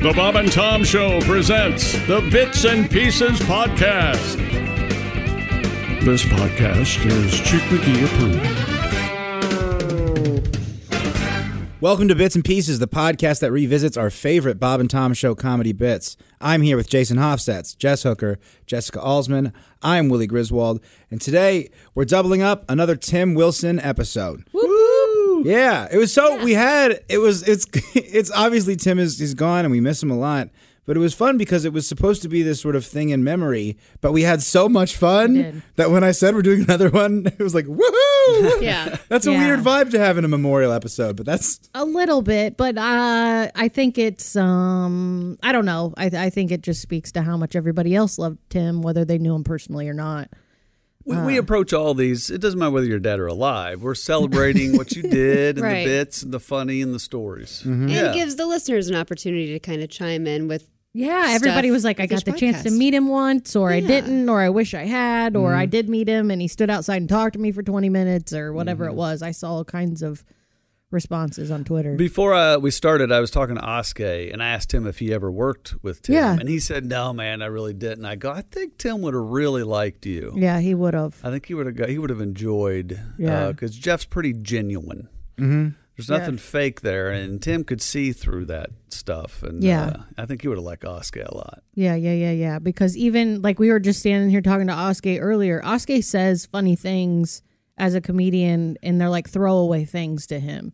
The Bob and Tom Show presents the Bits and Pieces Podcast. This podcast is Chick McGee approved. Welcome to Bits and Pieces, the podcast that revisits our favorite Bob and Tom Show comedy bits. I'm here with Jason Hofstetz, Jess Hooker, Jessica Alsman. I'm Willie Griswold, and today we're doubling up another Tim Wilson episode. Woo! Yeah, it was so we had it was it's it's obviously Tim is is gone and we miss him a lot. But it was fun because it was supposed to be this sort of thing in memory. But we had so much fun that when I said we're doing another one, it was like woohoo! Yeah, that's a Yeah. weird vibe to have in a memorial episode. But that's a little bit, but uh, I think it's um, I don't know. I, I think it just speaks to how much everybody else loved Tim, whether they knew him personally or not. We, we approach all these. It doesn't matter whether you're dead or alive. We're celebrating what you did and Right. the bits and the funny and the stories. And Yeah. it gives the listeners an opportunity to kind of chime in with Yeah, everybody was like, I got each the chance to meet him once, or I didn't, or I wish I had, or Mm-hmm. I did meet him and he stood outside and talked to me for 20 minutes, or whatever Mm-hmm. it was. I saw all kinds of responses on Twitter. Before uh, we started, I was talking to Oskay and I asked him if he ever worked with Tim. Yeah. And he said, no, man, I really didn't. I go, I think Tim would have really liked you. yeah, he would have. I think he would have got, he would have enjoyed Yeah. because Jeff's pretty genuine. mm-hmm. There's nothing fake there, and Tim could see through that stuff. And Yeah. uh, I think he would have liked Oskay a lot. Yeah, yeah, yeah, yeah. Because even like we were just standing here talking to Oskay earlier, Oskay says funny things as a comedian, and they're like throwaway things to him.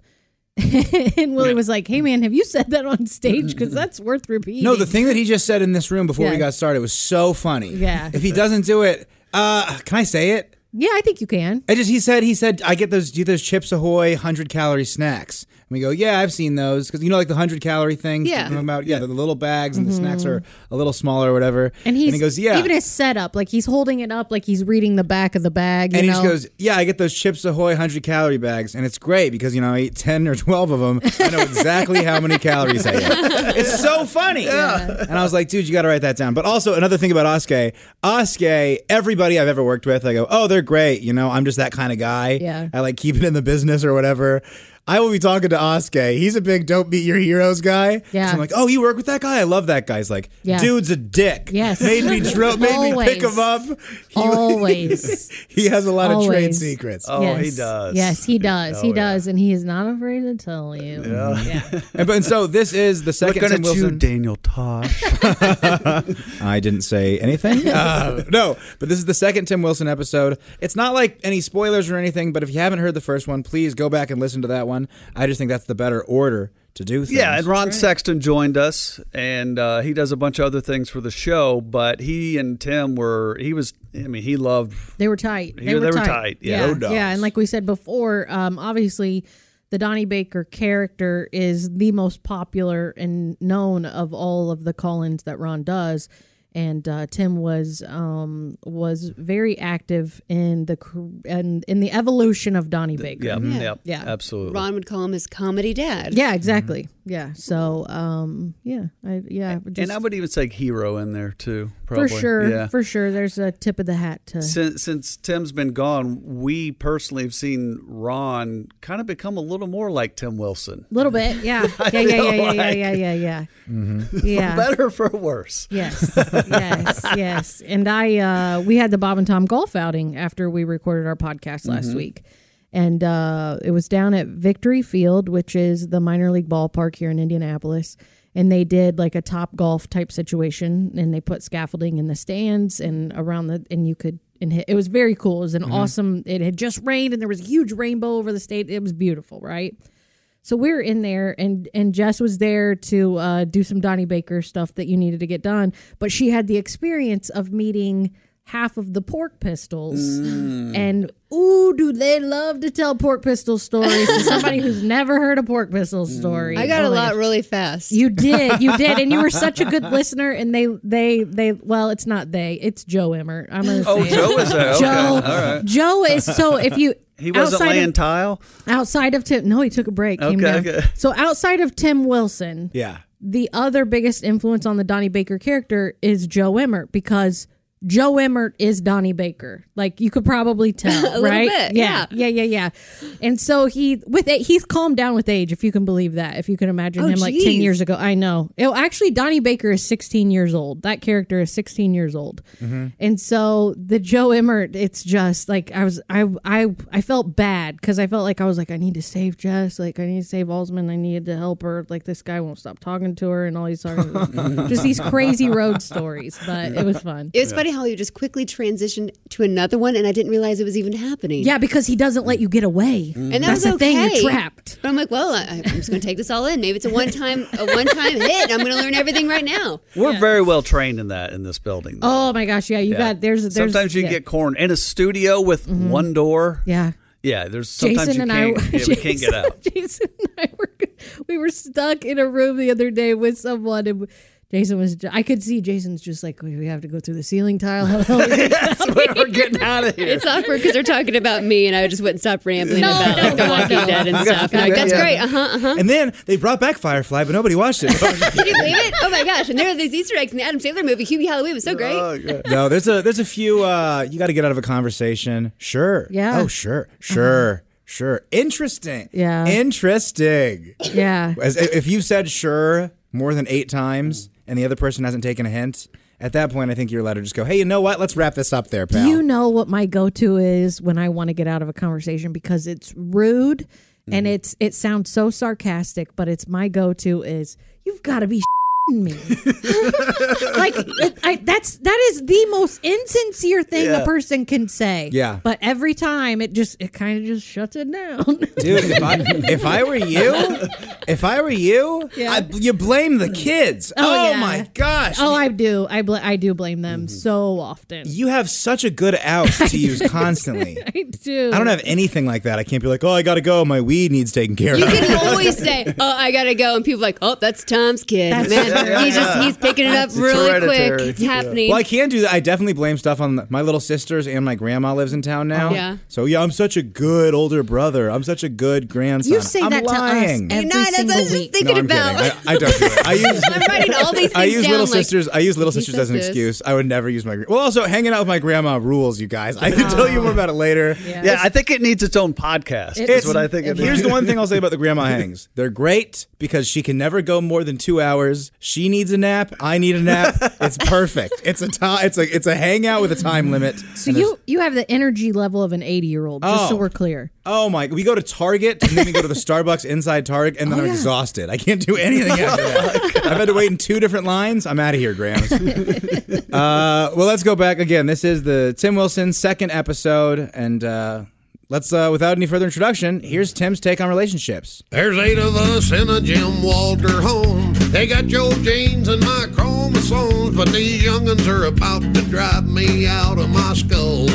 and Willie was like, "Hey, man, have you said that on stage? Because that's worth repeating." no the thing that he just said in this room before we got started was so funny. Yeah. If he doesn't do it, uh, can I say it? Yeah, I think you can. I just he said he said I get those do those Chips Ahoy hundred calorie snacks. And we go, yeah, I've seen those because you know like the hundred calorie things. Yeah. about yeah, the, the little bags and the snacks are a little smaller or whatever. Mm-hmm. And he goes, yeah, even his setup, like he's holding it up, like he's reading the back of the bag. You and he know? just goes, yeah, I get those Chips Ahoy hundred calorie bags, and it's great because you know I eat ten or twelve of them. I know exactly how many calories I eat. It's so funny. Yeah. And I was like, dude, you got to write that down. But also another thing about Oskay, Oskay, everybody I've ever worked with, I go, oh, they're great. You know, I'm just that kind of guy. Yeah. I like keep it in the business or whatever. I will be talking to Oskay. He's a big don't beat your heroes guy. Yeah. So I'm like, oh, you work with that guy? I love that guy. He's like, Yeah. dude's a dick. Yes. Made me drill, made me pick him up. He, Always. he has a lot of trade secrets. Oh, yes. he does. Yes, he does. Oh, he yeah. does, and he is not afraid to tell you. Yeah. And, but, and so this is the We're second Tim to Wilson. Daniel Tosh. I didn't say anything. Uh, no, but this is the second Tim Wilson episode. It's not like any spoilers or anything, but if you haven't heard the first one, please go back and listen to that one. I just think that's the better order to do things. Yeah, and Ron Sexton joined us, and uh, he does a bunch of other things for the show. But he and Tim were, he was, I mean, he loved. They were tight. Yeah, They were they were tight. tight. Yeah. yeah, No yeah. And like we said before, um, obviously, the Donnie Baker character is the most popular and known of all of the call-ins that Ron does. And uh, Tim was um, was very active in the and in the evolution of Donnie Baker. Yeah, Yeah. yeah, Yeah. absolutely. Ron would call him his comedy dad. Yeah, exactly. Yeah. So, um, yeah, I, yeah, just, and I would even say hero in there too. Probably. for sure, Yeah. for sure. There's a tip of the hat to. since, since Tim's been gone, we personally have seen Ron kind of become a little more like Tim Wilson. A little bit, yeah, yeah, yeah, yeah, feel yeah, yeah, like- yeah, yeah, yeah, For better for worse. Yes, yes, yes. And I, uh, we had the Bob and Tom golf outing after we recorded our podcast last Mm-hmm. week. And uh, it was down at Victory Field, which is the minor league ballpark here in Indianapolis. And they did like a top golf type situation, and they put scaffolding in the stands and around the, and you could, and hit. it was very cool. It was an Mm-hmm. awesome. It had just rained, and there was a huge rainbow over the state. It was beautiful, right? So we were in there, and and Jess was there to uh, do some Donnie Baker stuff that you needed to get done. But she had the experience of meeting half of the pork pistols. Mm. And ooh, do they love to tell pork pistol stories to somebody who's never heard a pork pistol story. I got Oh a lot gosh. really fast. You did, you did, and you were such a good listener. And they, they, they. Well, it's not they. It's Joe Emmert. I'm gonna say Oh, it. Joe is there. Okay. Joe. All right. Joe is so. If you He wasn't outside laying of, tile. outside of Tim, no, he took a break. Okay, okay. So outside of Tim Wilson, Yeah. the other biggest influence on the Donnie Baker character is Joe Emmert because Joe Emmert is Donnie Baker. Like you could probably tell, little right? bit, yeah, yeah, yeah, yeah. And so he with it, he's calmed down with age, if you can believe that. If you can imagine Oh, him like ten years ago, I know. It, actually, Donnie Baker is sixteen years old. That character is sixteen years old, mm-hmm. and so the Joe Emmert, it's just like I was, I, I, I felt bad because I felt like I was like I need to save Jess, like I need to save Alsman, I needed to help her. Like this guy won't stop talking to her, and all these are just these crazy road stories. But it was fun. it was funny how you just quickly transitioned to another one, and I didn't realize it was even happening. Yeah, because he doesn't let you get away. and that That's was the thing. You're trapped. But I'm like, well, I, I'm just going to take this all in. Maybe it's a one time, a one time hit. I'm going to learn everything right now. We're very well trained in that in this building. though. Oh my gosh, yeah, you Yeah. got there's there's sometimes you yeah. Mm-hmm. get corn in a studio with one door. yeah. Yeah, there's sometimes Jason you and can't, I, yeah, we can't get out. Jason and I were we were stuck in a room the other day with someone, and Jason was. I could see Jason's just like we have to go through the ceiling tile. That's what We're getting out of here. It's awkward because they're talking about me, and I just wouldn't stop rambling No, about no, like, The Walking no. Dead and stuff. And I'm like, that's Yeah. great. Uh huh. Uh huh. And then they brought back Firefly, but nobody watched it. Can you believe it? Oh my gosh! And there are these Easter eggs in the Adam Sandler movie. Hubie Halloween was so great. no, there's a there's a few. Uh, you got to get out of a conversation. Sure. Yeah. Oh, sure. Sure. Sure. Interesting. Yeah. Interesting. yeah, As if you've said sure more than eight times and the other person hasn't taken a hint, at that point, I think you're allowed to just go, "Hey, you know what? Let's wrap this up there, pal." Do you know what my go-to is when I want to get out of a conversation because it's rude and mm-hmm. it's it sounds so sarcastic, but it's my go-to is you've got to be me. like I, that's that is the most insincere thing a person can say. Yeah. But every time it just it kind of just shuts it down. Dude, if I, if I were you, if I were you, Yeah. I, you blame the kids. Oh, Oh, yeah. my gosh. oh, I do. I bl- I do blame them Mm-hmm. so often. you have such a good out to use constantly. I do. I don't have anything like that. I can't be like, oh, I gotta go. My weed needs taken care of. You of. can always say, "Oh, I gotta go," and people are like, "Oh, that's Tom's kid." That's Man, true. he's just he's picking it up really hereditary. quick. It's happening. Well, I can do that. I definitely blame stuff on the- my little sisters and my grandma lives in town now. Yeah. So yeah, I'm such a good older brother. I'm such a good grandson. You say I'm that lying. to us You every know, that's what I single was just week. thinking no, I'm about. kidding. I, I don't do it. I use. I'm writing all these things I use down. little like, sisters. I use little he sisters as an excuse. I would never use my. Well, also hanging out with my grandma rules, you guys. I can tell you more about it later. Yeah, I think it needs its own podcast. It's- what I think. It Here's the one thing I'll say about the grandma hangs. They're great because she can never go more than two hours. She needs a nap. I need a nap. It's perfect. It's a time. It's a it's a hangout with a time limit. So you you have the energy level of an 80 year old. Just so Oh. we're clear. Oh my! We go to Target and then we go to the Starbucks inside Target, and then I'm exhausted. I can't do anything after that. I've had to wait in two different lines. I'm out of here, Grams. uh, well, let's go back again. This is the Tim Wilson second episode, and uh, let's, uh, without any further introduction, here's Tim's take on relationships. There's eight of us in a Jim Walter home. They got your genes and my chromosomes, but these young'uns are about to drive me out of my skull.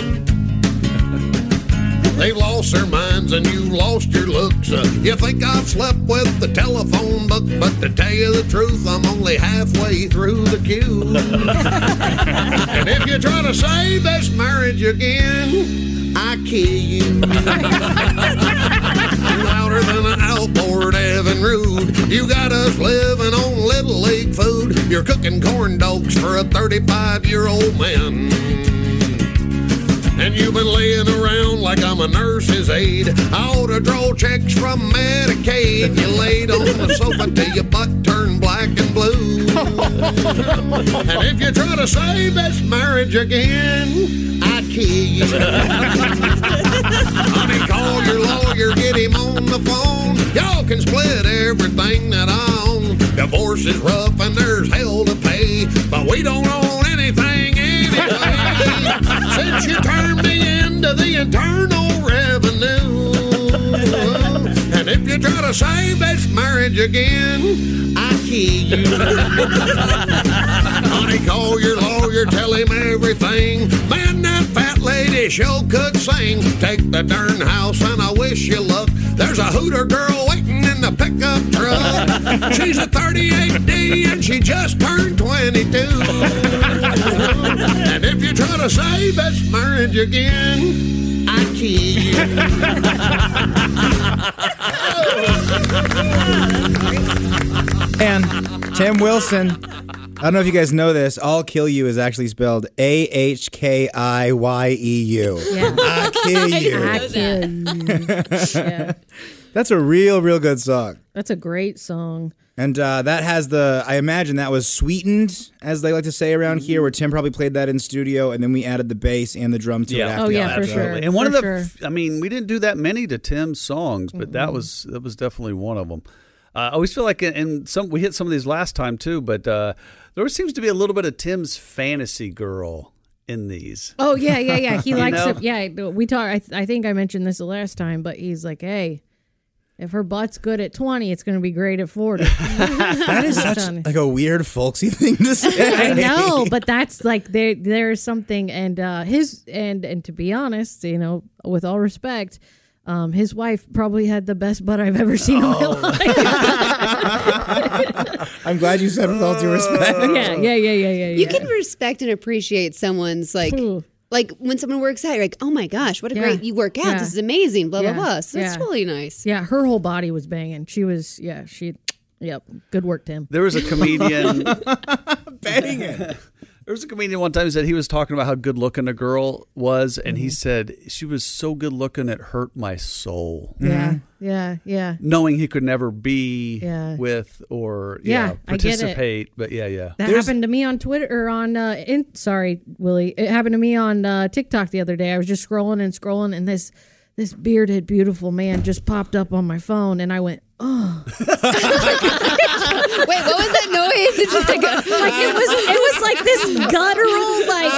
They've lost their minds and you lost your looks. Uh, you think I've slept with the telephone book, but to tell you the truth, I'm only halfway through the queue. and if you try to save this marriage again, I kill you. louder than an outboard Evinrude. You got us living on Little League food. You're cooking corn dogs for a 35 year old man. And you've been laying around like I'm a nurse's aide. I ought to draw checks from Medicaid. You laid on the sofa till your butt turned black and blue. and if you try to save this marriage again, I kill you. Honey, call your lawyer, get him on the phone. Y'all can split everything that I own. Divorce is rough and there's hell to pay, but we don't own anything anyway. Since you turned me into the Internal Revenue. To save this marriage again, I kill you. Honey, call your lawyer, tell him everything. Man, that fat lady sure could sing. Take the darn house and I wish you luck. There's a hooter girl waiting in the pickup truck. She's a 38D and she just turned 22. and if you try to say best marriage again, I kill you. And Tim Wilson. I don't know if you guys know this. I'll kill you is actually spelled A H K I Y E U. Yeah. I kill you. I kill you. Yeah. That's a real, real good song. That's a great song. And uh, that has the, I imagine that was sweetened, as they like to say around here, where Tim probably played that in studio, and then we added the bass and the drum to it Yeah. after Oh, yeah, that. for So- sure. And one For of the, sure. I mean, we didn't do that many to Tim's songs, but that was that was definitely one of them. Uh, I always feel like, in, in some we hit some of these last time too, but uh, there seems to be a little bit of Tim's fantasy girl in these. Oh yeah, yeah, yeah. He likes know? it. Yeah, we talked. I, th- I think I mentioned this the last time, but he's like, hey. If her butt's good at 20, it's going to be great at 40. That is such like a weird folksy thing to say. I know, but that's like there there's something and uh his and and to be honest, you know, with all respect, um his wife probably had the best butt I've ever seen in my Oh. life. I'm glad you said with all due respect. yeah, yeah, yeah, yeah, yeah. You yeah. can respect and appreciate someone's like. Ooh. Like when someone works out, you're like, "Oh my gosh, what a Yeah. great you work out! Yeah. This is amazing!" Blah Yeah. blah blah. So that's Yeah. really nice. Yeah, her whole body was banging. She was yeah, she yep, good work Tim. There was a comedian. banging. it. There was a comedian one time who said he was talking about how good looking a girl was, and Mm-hmm. he said she was so good looking it hurt my soul. Yeah, yeah, yeah. Knowing he could never be Yeah. with or Yeah, yeah, I participate, but yeah, yeah. That happened to me on Twitter or on uh in sorry, Willie. It happened to me on uh TikTok the other day. I was just scrolling and scrolling and this this bearded beautiful man just popped up on my phone and I went, "Oh." Wait, what was that noise? It's just like a, Like it was it was like this guttural like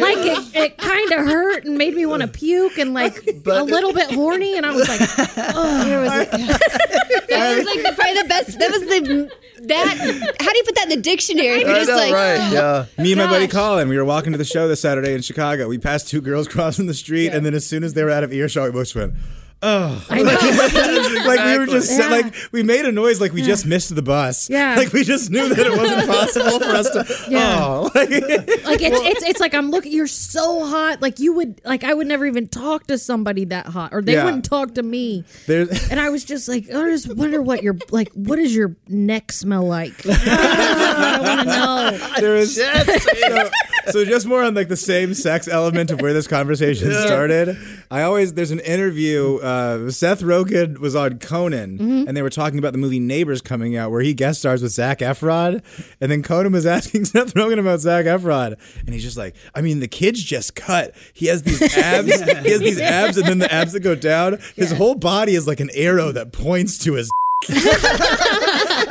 like it, it kind of hurt and made me want to puke and like a little bit horny and I was like, oh. There was like- that was like the, probably the best. That was the that. How do you put that in the dictionary? You're I just know, like, right? Oh, yeah. Me and my buddy Colin, we were walking to the show this Saturday in Chicago. We passed two girls crossing the street, and then as soon as they were out of earshot, we both went, "Oh!" I know. like we were just Yeah. like we made a noise like we just missed the bus. Yeah. like we just knew that it wasn't possible for us to. Yeah. Oh, like, like it's, it's it's like I'm looking. You're so hot. Like you would like I would never even talk to somebody that hot, or they Yeah. wouldn't talk to me. there's. And I was just like, I just wonder what your like. What does your neck smell like? I want to know. there is so, just more on like the same sex element of where this conversation started. I always there's an interview. Uh, Seth Rogen was on Conan, Mm-hmm. and they were talking about the movie Neighbors coming out, where he guest stars with Zac Efron, and then Conan was asking Seth Rogen about Zac Efron, and he's just like, I mean, the kid's just cut. He has these abs. he has these abs, and then the abs that go down. His whole body is like an arrow that points to his.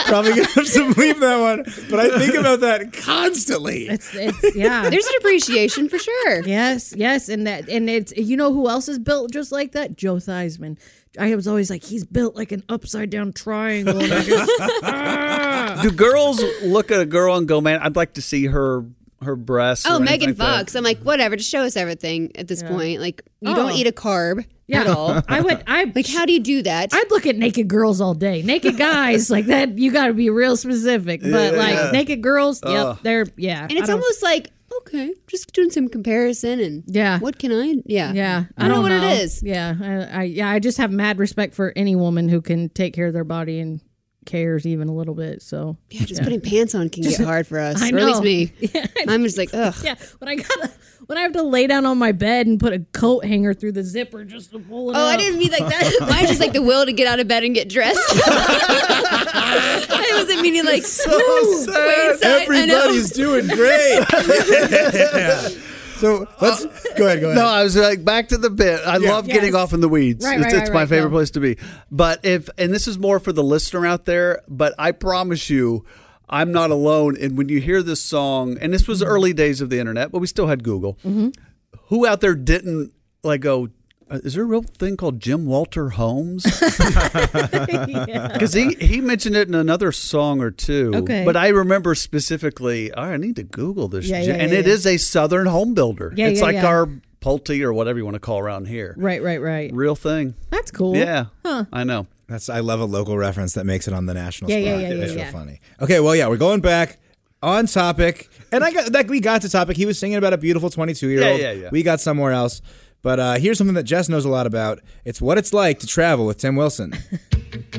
Probably gonna have to leave that one, but I think about that constantly. It's it's yeah. there's an appreciation for sure. Yes, yes, and that and it's you know who else is built just like that? Joe Theismann. I was always like he's built like an upside down triangle. And I just, ah. Do girls look at a girl and go, "Man, I'd like to see her her breasts"? Oh, or anything Megan like that? Fox. I'm like, whatever. Just show us everything at this point. Like, you Oh. don't eat a carb yeah, at all. I would. I Like, how do you do that? I'd look at naked girls all day. Naked guys like that. You got to be real specific. But like naked girls, yep, they're yeah. and it's almost like, okay, just doing some comparison and Yeah. what can I? Yeah, Yeah, I don't know what it is. Yeah, I, I yeah, I just have mad respect for any woman who can take care of their body and cares even a little bit. So Yeah, just putting pants on can get hard for us, I or at least me. Yeah, I'm just like, ugh. yeah. When I gotta when I have to lay down on my bed and put a coat hanger through the zipper just to pull it. Oh, I didn't mean like that. Mine's just like the will to get out of bed and get dressed. I wasn't meaning like woo, way inside. I know. Everybody's doing great. So let's go ahead. Go ahead. No, I was like back to the bit. I love Yes. getting off in the weeds. Right, it's right, it's right, my right, favorite go. place to be. But if and this is more for the listener out there, but I promise you I'm not alone and when you hear this song and this was early days of the internet, but we still had Google. Mm-hmm. Who out there didn't like go uh, Uh, is there a real thing called Jim Walter Homes? Because he, he mentioned it in another song or two. Okay. But I remember specifically, oh, I need to Google this. Yeah, Jim- yeah, and yeah, it yeah. is a Southern home builder. Yeah, it's yeah, like yeah. our Pulte or whatever you want to call around here. Right, right, right. Real thing. That's cool. Yeah. Huh. I know. That's I love a local reference that makes it on the national Yeah, spot. yeah, yeah, That's yeah, so yeah. funny. Okay, well, yeah, we're going back on topic, and I got like we got to topic. He was singing about a beautiful twenty-two year old. Yeah, yeah, yeah. We got somewhere else, but uh, here's something that Jess knows a lot about. It's what it's like to travel with Tim Wilson.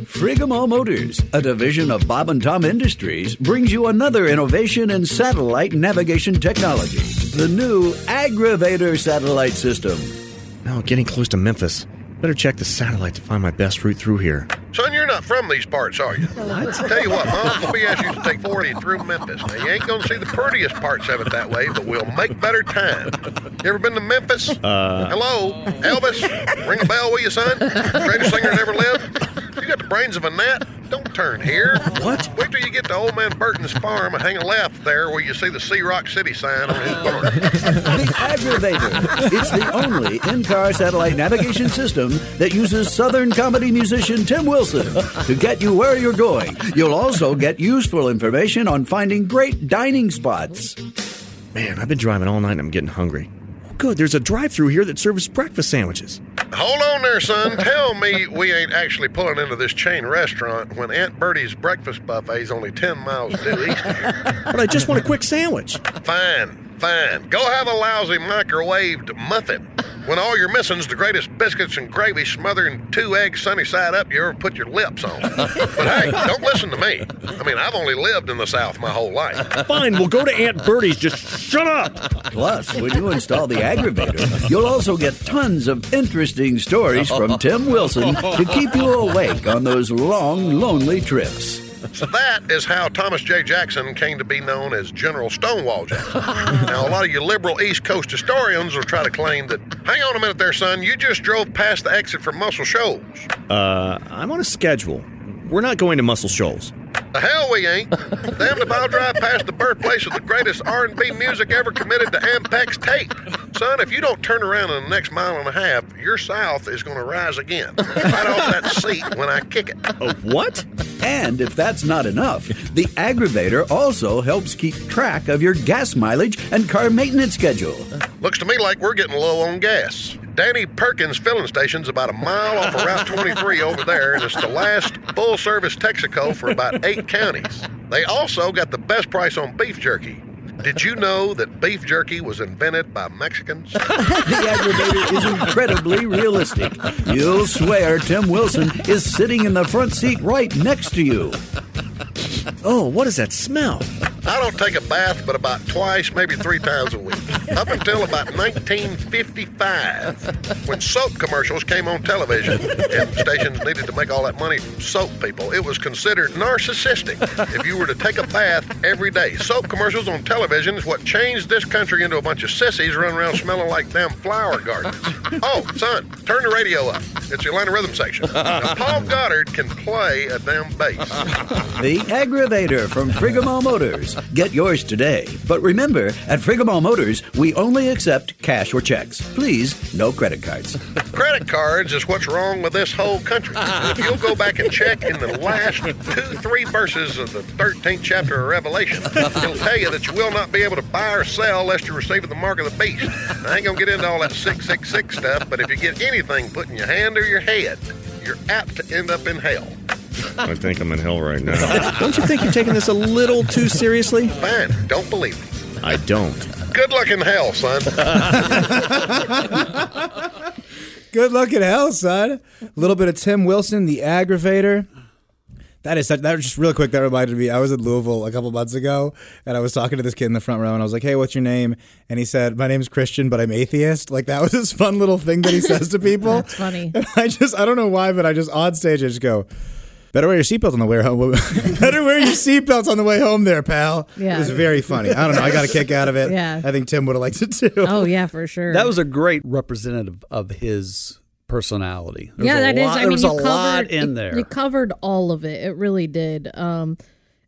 Frigamall Motors, a division of Bob and Tom Industries, brings you another innovation in satellite navigation technology the new Aggravator satellite system. Now getting close to Memphis. Better check the satellite to find my best route through here. Son, you're not from these parts, are you? Tell you what, Mom, let me ask you to take 40 through Memphis. Now, you ain't gonna see the prettiest parts of it that way, but we'll make better time. You ever been to Memphis? Uh. Hello? Elvis? Ring a bell, will you, son? Greatest singer that ever lived? You got the brains of a gnat? Don't turn here. What? Wait till you get to old man Burton's farm and hang a left there where you see the See Rock City sign on his barn. The Aggravator. It's the only in car satellite navigation system that uses Southern comedy musician Tim Wilson to get you where you're going. You'll also get useful information on finding great dining spots. Man, I've been driving all night and I'm getting hungry. Oh, good, there's a drive through here that serves breakfast sandwiches. Hold on there, son. Tell me we ain't actually pulling into this chain restaurant when Aunt Bertie's breakfast buffet is only 10 miles due east of here. But I just want a quick sandwich. Fine, fine. Go have a lousy microwaved muffin. When all you're missing's the greatest biscuits and gravy smothering two eggs sunny side up you ever put your lips on. But hey, don't listen to me. I mean, I've only lived in the South my whole life. Fine, we'll go to Aunt Bertie's. Just shut up. Plus, when you install the Aggravator, you'll also get tons of interesting stories from Tim Wilson to keep you awake on those long, lonely trips. So that is how Thomas J. Jackson came to be known as General Stonewall Jackson. now, a lot of you liberal East Coast historians will try to claim that, hang on a minute there, son, you just drove past the exit from Muscle Shoals. Uh, I'm on a schedule. We're not going to Muscle Shoals. The hell we ain't. Damned if I'll drive past the birthplace of the greatest R&B music ever committed to Ampex tape. Son, if you don't turn around in the next mile and a half, your South is going to rise again. Right off that seat when I kick it. Oh, what? And if that's not enough, the Aggravator also helps keep track of your gas mileage and car maintenance schedule. Looks to me like we're getting low on gas. Danny Perkins filling station's about a mile off of Route 23 over there, and it's the last full service Texaco for about eight counties. They also got the best price on beef jerky. Did you know that beef jerky was invented by Mexicans? The Aggravator is incredibly realistic. You'll swear Tim Wilson is sitting in the front seat right next to you. Oh, what is that smell? I don't take a bath but about twice, maybe three times a week. Up until about 1955, when soap commercials came on television and stations needed to make all that money from soap people, it was considered narcissistic if you were to take a bath every day. Soap commercials on television is what changed this country into a bunch of sissies running around smelling like damn flower gardens. Oh, son, turn the radio up. It's the Atlanta Rhythm Section. Now, Paul Goddard can play a damn bass. The Aggravator from Frigamall Motors. Get yours today. But remember, at Frigamall Motors, we only accept cash or checks. Please, no credit cards. Credit cards is what's wrong with this whole country. If you'll go back and check in the last two, three verses of the 13th chapter of Revelation, it'll tell you that you will not be able to buy or sell lest you receive the mark of the beast. I ain't gonna get into all that 666 stuff, but if you get anything put in your hand or your head, you're apt to end up in hell. I think I'm in hell right now. Don't you think you're taking this a little too seriously? Fine, don't believe me. I don't. Good luck in hell, son. Good luck in hell, son. A little bit of Tim Wilson, the aggravator. That is such, that was just real quick. That reminded me. I was in Louisville a couple months ago, and I was talking to this kid in the front row, and I was like, "Hey, what's your name?" And he said, "My name's Christian, but I'm atheist." Like that was this fun little thing that he says to people. That's funny. And I just, I don't know why, but I just on stage, I just go, "Better wear your seatbelt on the way home. Better wear your seatbelts on the way home, there, pal." Yeah. it was very funny. I don't know. I got a kick out of it. Yeah. I think Tim would have liked it too. Oh yeah, for sure. That was a great representative of his personality. There yeah, was a that is. lot- I there mean, was you a covered lot in there. You covered all of it. It really did. Um,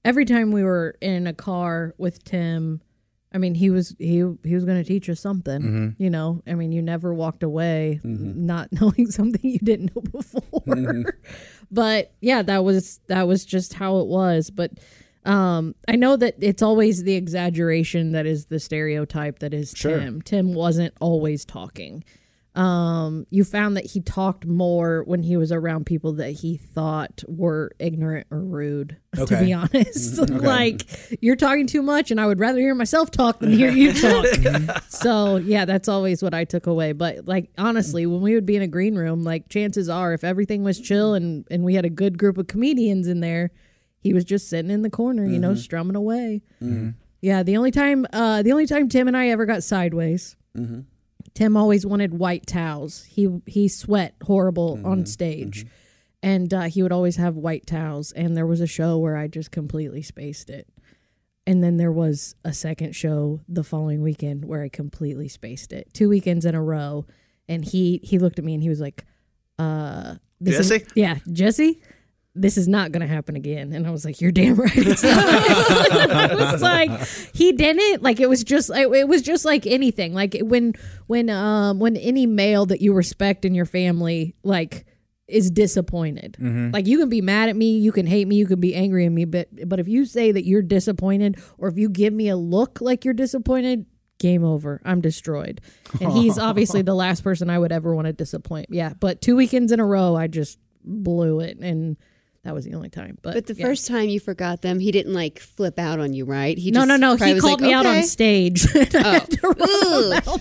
every time we were in a car with Tim, I mean, he was he he was going to teach us something. Mhm. You know, I mean, you never walked away not knowing something you didn't know before. but yeah, that was that was just how it was. But um, I know that it's always the exaggeration that is the stereotype that is Sure. Tim. Tim wasn't always talking. Um, you found that he talked more when he was around people that he thought were ignorant or rude. To be honest, Okay. like you're talking too much, and I would rather hear myself talk than hear you talk. so yeah, that's always what I took away. But like honestly, when we would be in a green room, like chances are, if everything was chill and and we had a good group of comedians in there, he was just sitting in the corner, you know, Mhm. strumming away. Mhm. Yeah, the only time, uh, the only time Tim and I ever got sideways. Tim always wanted white towels. He he sweat horrible on stage, and uh, he would always have white towels. And there was a show where I just completely spaced it, and then there was a second show the following weekend where I completely spaced it. Two weekends in a row, and he he looked at me and he was like, "Uh, this is- Jesse? yeah, Jesse." This is not going to happen again, and I was like, "You're damn right." It's not. I was like, he didn't like. It was just. It, it was just like anything. Like when when um when any male that you respect in your family like is disappointed. Mhm. Like you can be mad at me, you can hate me, you can be angry at me, but but if you say that you're disappointed or if you give me a look like you're disappointed, game over. I'm destroyed. And he's obviously the last person I would ever want to disappoint. Yeah, but two weekends in a row I just blew it and that was the only time. But, But the yeah. first time you forgot them, he didn't like flip out on you, right? He no, just no, no. He was called like, me out on stage. Oh.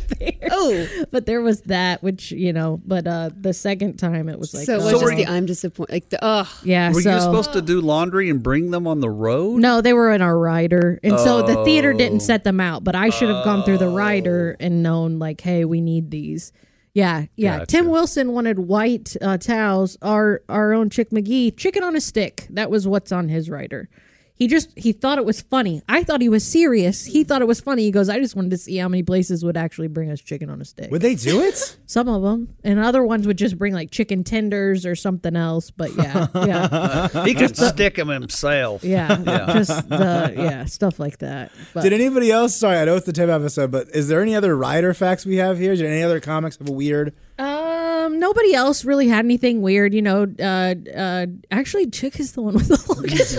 Oh, but there was that, which you know. But uh the second time, it was like, so it oh, was just the I'm disappointed. Like the oh Yeah, Were so you supposed to do laundry and bring them on the road? No, they were in our rider, and so the theater Oh. didn't set them out. But I should have gone through the rider and known, like, hey, we need these. Yeah, yeah. Gotcha. Tim Wilson wanted white uh, towels. Our our own Chick McGee, chicken on a stick. That was what's on his rider. He just he thought it was funny. I thought he was serious. He thought it was funny. He goes, I just wanted to see how many places would actually bring us chicken on a stick. Would they do it? Some of them, and other ones would just bring like chicken tenders or something else. But yeah, yeah. he could stick them himself. Yeah, Yeah. just the yeah stuff like that. But Did anybody else? Sorry, I know it's the Tim episode, but is there any other rider facts we have here? Did any other comics have a weird? Uh, um, nobody else really had anything weird. You know, uh, uh, actually, Chick is the one with the longest.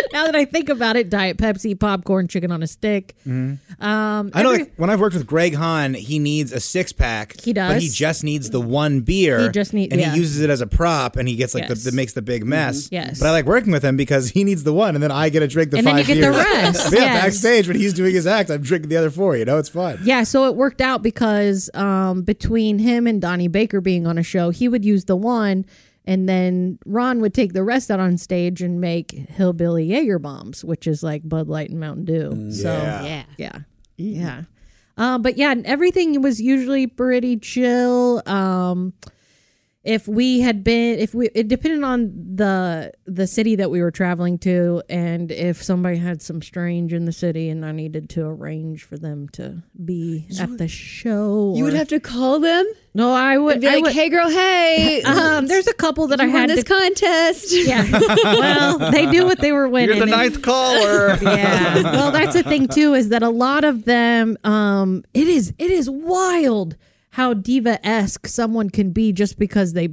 now that I think about it, Diet Pepsi, popcorn, chicken on a stick. Um, I know, every- like when I've worked with Greg Hahn, he needs a six pack. He does. but he just needs the one beer. He just need- and yeah. he uses it as a prop, and he gets like Yes. the that makes the big mess. Yes. but I like working with him because he needs the one, and then I get to drink the And then five you get the rest, yeah, yes. backstage when he's doing his act, I'm drinking the other four. You know, it's fun. Yeah, so it worked out because um, between him and Donnie Baker being on a show, he would use the one, and then Ron would take the rest out on stage and make hillbilly Jaeger bombs, which is like Bud Light and Mountain Dew. so yeah. yeah. yeah, yeah. Um, but yeah, everything was usually pretty chill. Um, if we had been, if we, it depended on the the city that we were traveling to, and if somebody had some strange in the city, and I needed to arrange for them to be at the show. You would have to call them no, I would and be I like, would- "Hey, girl, hey, Um, there's a couple that I you won had this to. contest." yeah, well, they knew what they were winning. You're the and- ninth caller. yeah. Well, that's the thing too is that a lot of them, um, it is it is wild how diva esque someone can be just because they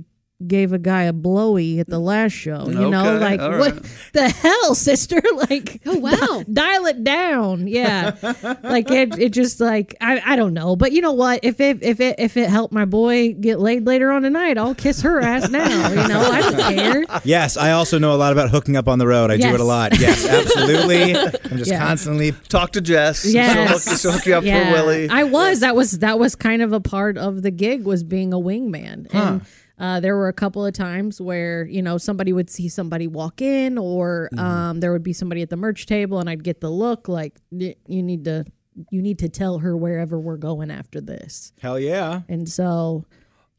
gave a guy a blowy at the last show. You know, like all what the hell, sister? Like, Oh wow. dial it down. Yeah, like it. It just like I, I don't know, but you know what? If it if it if it helped my boy get laid later on tonight, I'll kiss her ass now. You know, I don't care. Yes, I also know a lot about hooking up on the road. I do it a lot. Yes, absolutely. I'm just Yeah. constantly. Talk to Jess. Yes. She'll, hook, she'll hook you up Yeah. for Willie. I was. That was that was kind of a part of the gig was being a wingman. And uh, there were a couple of times where you know somebody would see somebody walk in, or Mm-hmm. um, there would be somebody at the merch table, and I'd get the look like you need to you need to tell her wherever we're going after this. Hell yeah. And so,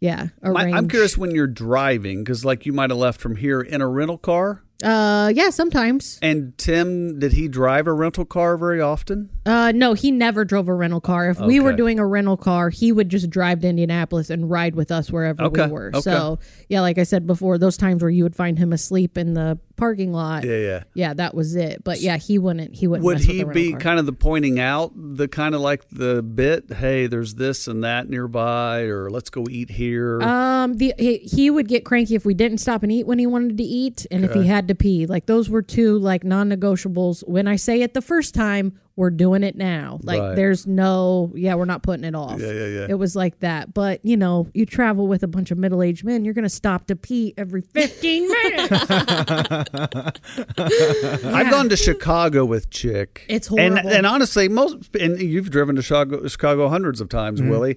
yeah, My- I'm curious when you're driving because, like, you might have left from here in a rental car. Uh, yeah, sometimes. And Tim, did he drive a rental car very often? Uh, no, he never drove a rental car. If we were doing a rental car, he would just drive to Indianapolis and ride with us wherever Okay, we were. okay. So, yeah, like I said before, those times where you would find him asleep in the parking lot. Yeah, yeah. Yeah, that was it. But yeah, he wouldn't. He wouldn't. Would mess with he the rental be car. kind of the pointing out the kind of like the bit? Hey, there's this and that nearby, or let's go eat here. Um, the he, he would get cranky if we didn't stop and eat when he wanted to eat, and if he Okay. Had to pee. Like those were two like non-negotiables. When I say it the first time, we're doing it now. Like Right. there's no, yeah, we're not putting it off. Yeah, yeah, yeah. It was like that. But you know, you travel with a bunch of middle-aged men, you're gonna stop to pee every 15 minutes. I've gone to Chicago with Chick. It's And, horrible. and honestly, most and you've driven to Chicago, Chicago hundreds of times, Mm-hmm. Willie.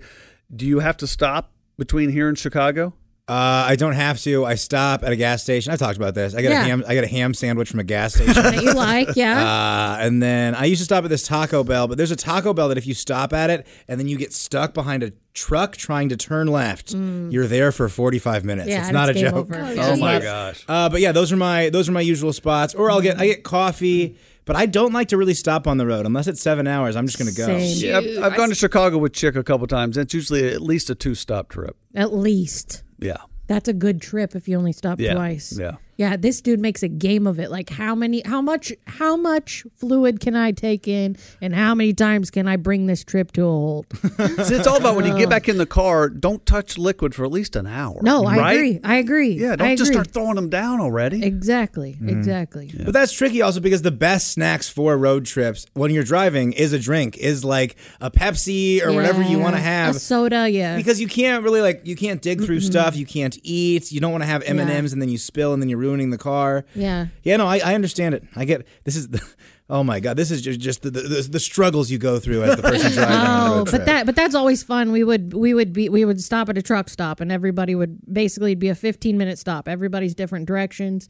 Do you have to stop between here and Chicago? Uh, I don't have to. I stop at a gas station. I've talked about this. I get Yeah. a ham. I get a ham sandwich from a gas station. that you like, yeah. Uh, and then I used to stop at this Taco Bell, but there's a Taco Bell that if you stop at it and then you get stuck behind a truck trying to turn left, you're there for 45 minutes. Mm. Yeah, it's not it's a game joke. over. Oh my gosh! Uh, but yeah, those are my those are my usual spots. Or I'll get I get coffee, but I don't like to really stop on the road unless it's seven hours. I'm just gonna go. Same. Yeah, I've, I've gone to Chicago with Chick a couple times. It's usually at least a two-stop trip. At least. Yeah, That's a good trip if you only stop Yeah, twice. yeah. Yeah, this dude makes a game of it. Like how many how much how much fluid can I take in and how many times can I bring this trip to a halt? See, it's all about when you get back in the car. Don't touch liquid for at least an hour. No, I right? agree. I agree. Yeah, I don't just agree. start throwing them down already. Exactly. Mm-hmm. Exactly. But that's tricky also because the best snacks for road trips when you're driving is a drink, is like a Pepsi or whatever you want to have. A soda, yeah. because you can't really like you can't dig through stuff you can't eat you don't want to have m&ms and then you spill and then you're ruining the car Yeah. yeah no i, I understand it i get this is the oh my god this is just, just the, the, the struggles you go through as the person driving Oh, road but that but that's always fun. We would we would be we would stop at a truck stop and everybody would basically it'd be a 15 minute stop. Everybody's different directions.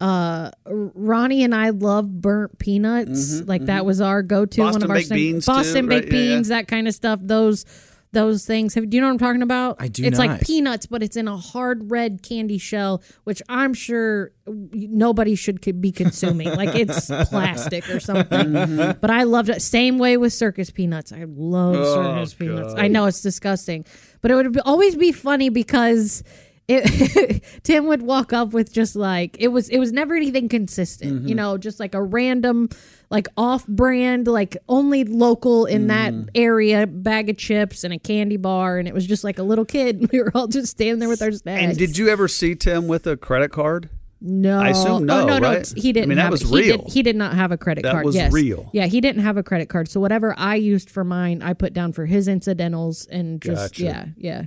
Uh Ronnie and I love burnt peanuts. like that was our go-to one Mm-hmm, of our baked sing- beans, too, Boston right? baked Yeah, yeah. beans, that kind of stuff. Those those things. Have, do you know what I'm talking about? I do It's not. like peanuts, but it's in a hard red candy shell, which I'm sure nobody should be consuming. like it's plastic or something. Mm-hmm. But I loved it. Same way with circus peanuts. I love Oh, circus peanuts. I know it's disgusting, but it would always be funny because. It, Tim would walk up with just like it was. It was never anything consistent, Mm-hmm. you know, just like a random, like off-brand, like only local in that Mm. area bag of chips and a candy bar, and it was just like a little kid. We were all just standing there with our snacks. And did you ever see Tim with a credit card? No, I assume no, Oh, no, no. right? He didn't. I mean, that have, was he real. Did, he did not have a credit That card. was yes. real. Yeah, he didn't have a credit card. So whatever I used for mine, I put down for his incidentals and just Gotcha. yeah, yeah.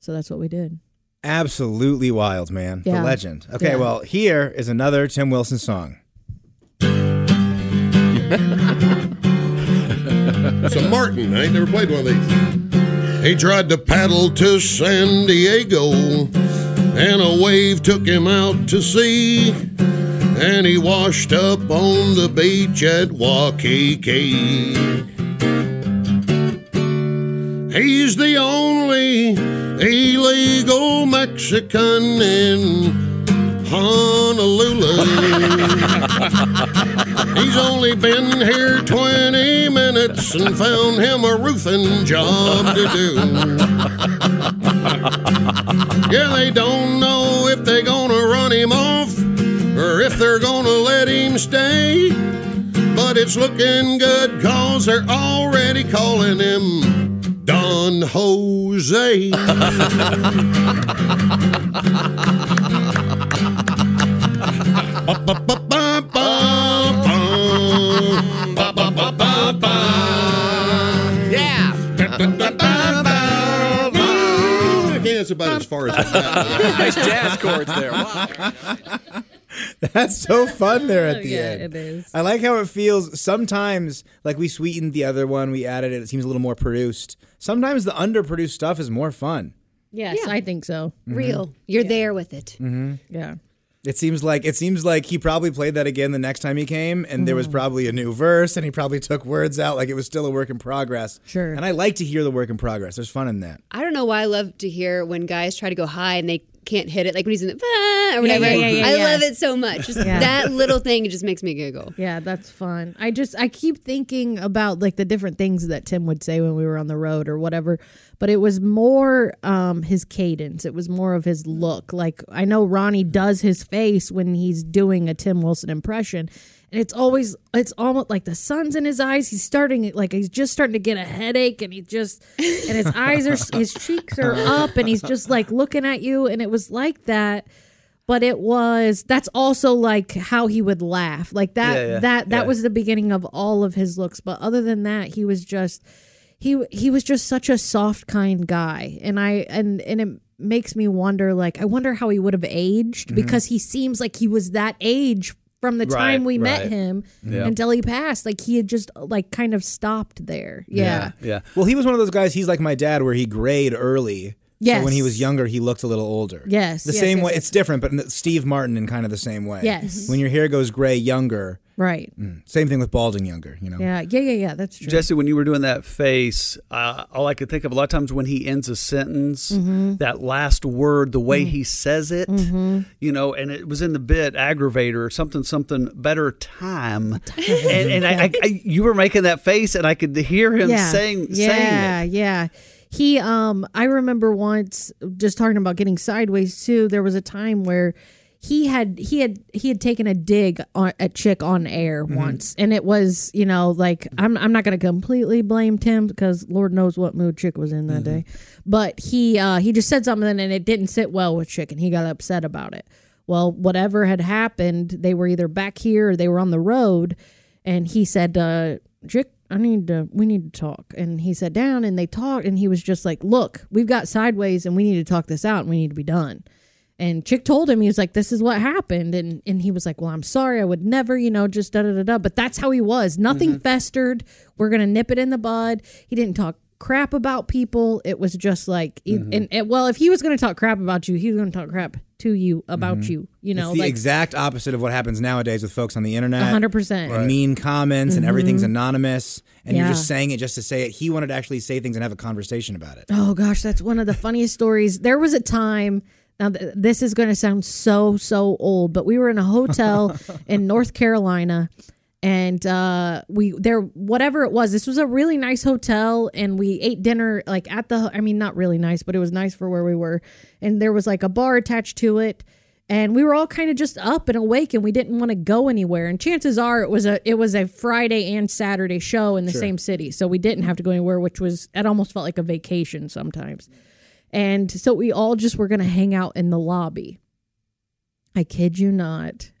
So that's what we did. Absolutely wild man Yeah. the legend okay Yeah. well here is another tim wilson song It's a Martin. I ain't never played one of these. He tried to paddle to San Diego, and a wave took him out to sea. And he washed up on the beach at Waikiki. He's the only illegal Mexican in Honolulu. He's only been here 20 minutes and found him a roofing job to do. Yeah, they don't know if they're gonna run him off or if they're gonna let him stay. But it's looking good cause they're already calling him Don Jose. yeah. that's about as far as nice jazz chords there. Wow. That's so fun there at the yeah, end. it is. I like how it feels. Sometimes, like we sweetened the other one, we added it. It seems a little more produced. Sometimes the underproduced stuff is more fun. Yes, Yeah. I think so. Mm-hmm. Real. You're there with it. Mm-hmm. Yeah. It seems like it seems like he probably played that again the next time he came, and there was mm. probably a new verse, and he probably took words out like it was still a work in progress. Sure. And I like to hear the work in progress. There's fun in that. I don't know why I love to hear when guys try to go high and they can't hit it, like when he's in the "Ah," or whatever. yeah, yeah, yeah, I love it so much. Just that little thing, it just makes me giggle. Yeah, that's fun. I just I keep thinking about like the different things that Tim would say when we were on the road or whatever, but it was more um his cadence. It was more of his look. Like I know Ronnie does his face when he's doing a Tim Wilson impression. And it's always it's almost like the sun's in his eyes. He's starting like he's just starting to get a headache and he just and his eyes are his cheeks are up and he's just like looking at you. And it was like that but it was that's also like how he would laugh. Like that Yeah, yeah, that that yeah. was the beginning of all of his looks. But other than that he was just he he was just such a soft kind guy. And i and and it makes me wonder like i wonder how he would have aged mm-hmm. because he seems like he was that age from the Right, time we met him Yeah. until he passed like he had just like kind of stopped there yeah, Yeah. Well, he was one of those guys. He's like my dad, where he grayed early. Yes. So when he was younger, he looked a little older. Yes, The yes, same yes, way. yes. It's different, but Steve Martin in kind of the same way. Yes. When your hair goes gray younger, right same thing with balding younger. You know. yeah yeah yeah yeah that's true Jesse, when you were doing that face, uh, all I could think of a lot of times when he ends a sentence, Mm-hmm. that last word, the way he says it, you know, and it was in the bit aggravator or something, something better time, and, and I, I, I, you were making that face, and I could hear him saying, yeah, saying it. yeah. He, um, I remember once just talking about getting sideways too. There was a time where he had he had he had taken a dig on a chick on air Mm-hmm. once, and it was you know like I'm I'm not going to completely blame Tim because Lord knows what mood chick was in that Mm-hmm. day, but he uh, he just said something and it didn't sit well with chick, and he got upset about it. Well, whatever had happened, they were either back here or they were on the road, and he said, uh, "Chick, I need to. We need to talk." And he sat down and they talked, and he was just like, "Look, we've got sideways, and we need to talk this out, and we need to be done." And Chick told him he was like, "This is what happened," and and he was like, "Well, I'm sorry, I would never, you know, just da da da da." But that's how he was. Nothing mm-hmm. festered. We're gonna nip it in the bud. He didn't talk crap about people. It was just like, mm-hmm. and, and well, if he was gonna talk crap about you, he was gonna talk crap to you about mm-hmm. you. You know, It's the like exact opposite of what happens nowadays with folks on the internet. hundred percent. And mean comments and everything's anonymous, and you're just saying it just to say it. He wanted to actually say things and have a conversation about it. Oh gosh, that's one of the funniest stories. There was a time. Now th- this is going to sound so so old, but we were in a hotel in North Carolina, and uh, we there whatever it was. This was a really nice hotel, and we ate dinner like at the. I mean, not really nice, but it was nice for where we were. And there was like a bar attached to it, and we were all kind of just up and awake, and we didn't want to go anywhere. And chances are it was a it was a Friday and Saturday show in the same city, so we didn't have to go anywhere, which was it almost felt like a vacation sometimes. And so we all just were going to hang out in the lobby. I kid you not.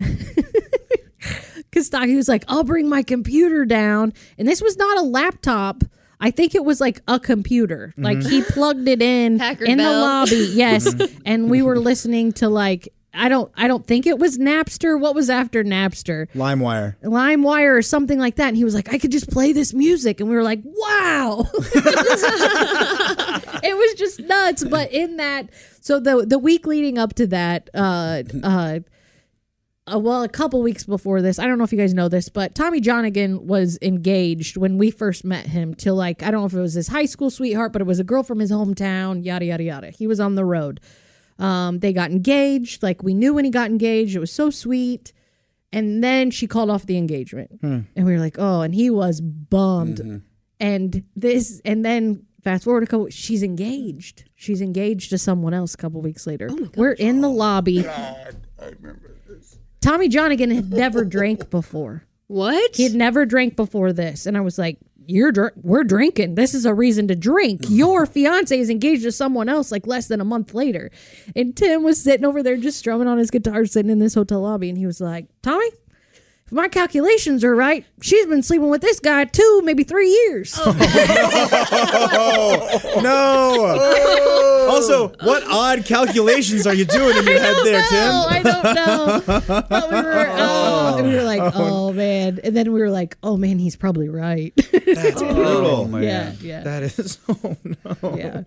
Because he was like, I'll bring my computer down. And this was not a laptop. I think it was like a computer. Like mm-hmm. he plugged it in Packard in the lobby. Yes. Mm-hmm. and we were listening to like, I don't I don't think it was Napster. What was after Napster? LimeWire. LimeWire or something like that. And he was like, I could just play this music. And we were like, wow. it was just nuts. But in that, so the the week leading up to that, uh, uh, uh, well, a couple weeks before this, I don't know if you guys know this, but Tommy Johnagin was engaged when we first met him to like, I don't know if it was his high school sweetheart, but it was a girl from his hometown, yada, yada, yada. He was on the road. Um, they got engaged. Like, we knew when he got engaged. It was so sweet. And then she called off the engagement. And we were like, oh, and he was bummed. And this, and then fast forward a couple, she's engaged. She's engaged to someone else a couple weeks later. we're in the lobby. God, i remember this Tommy Johnagin had never drank before. What? He had never drank before this, and I was like, "You're dr- we're drinking. This is a reason to drink. Your fiance is engaged to someone else like less than a month later." And Tim was sitting over there just strumming on his guitar, sitting in this hotel lobby, and he was like, "Tommy." If my calculations are right, she's been sleeping with this guy two, maybe three years. Oh, No. Oh. also, what odd calculations are you doing in your head there, no, Tim? I don't know. But we were, oh, and we were like, oh. oh man, and then we were like, oh man, he's probably right. That's brutal. Oh, man. yeah, yeah, That is. Oh no. yeah.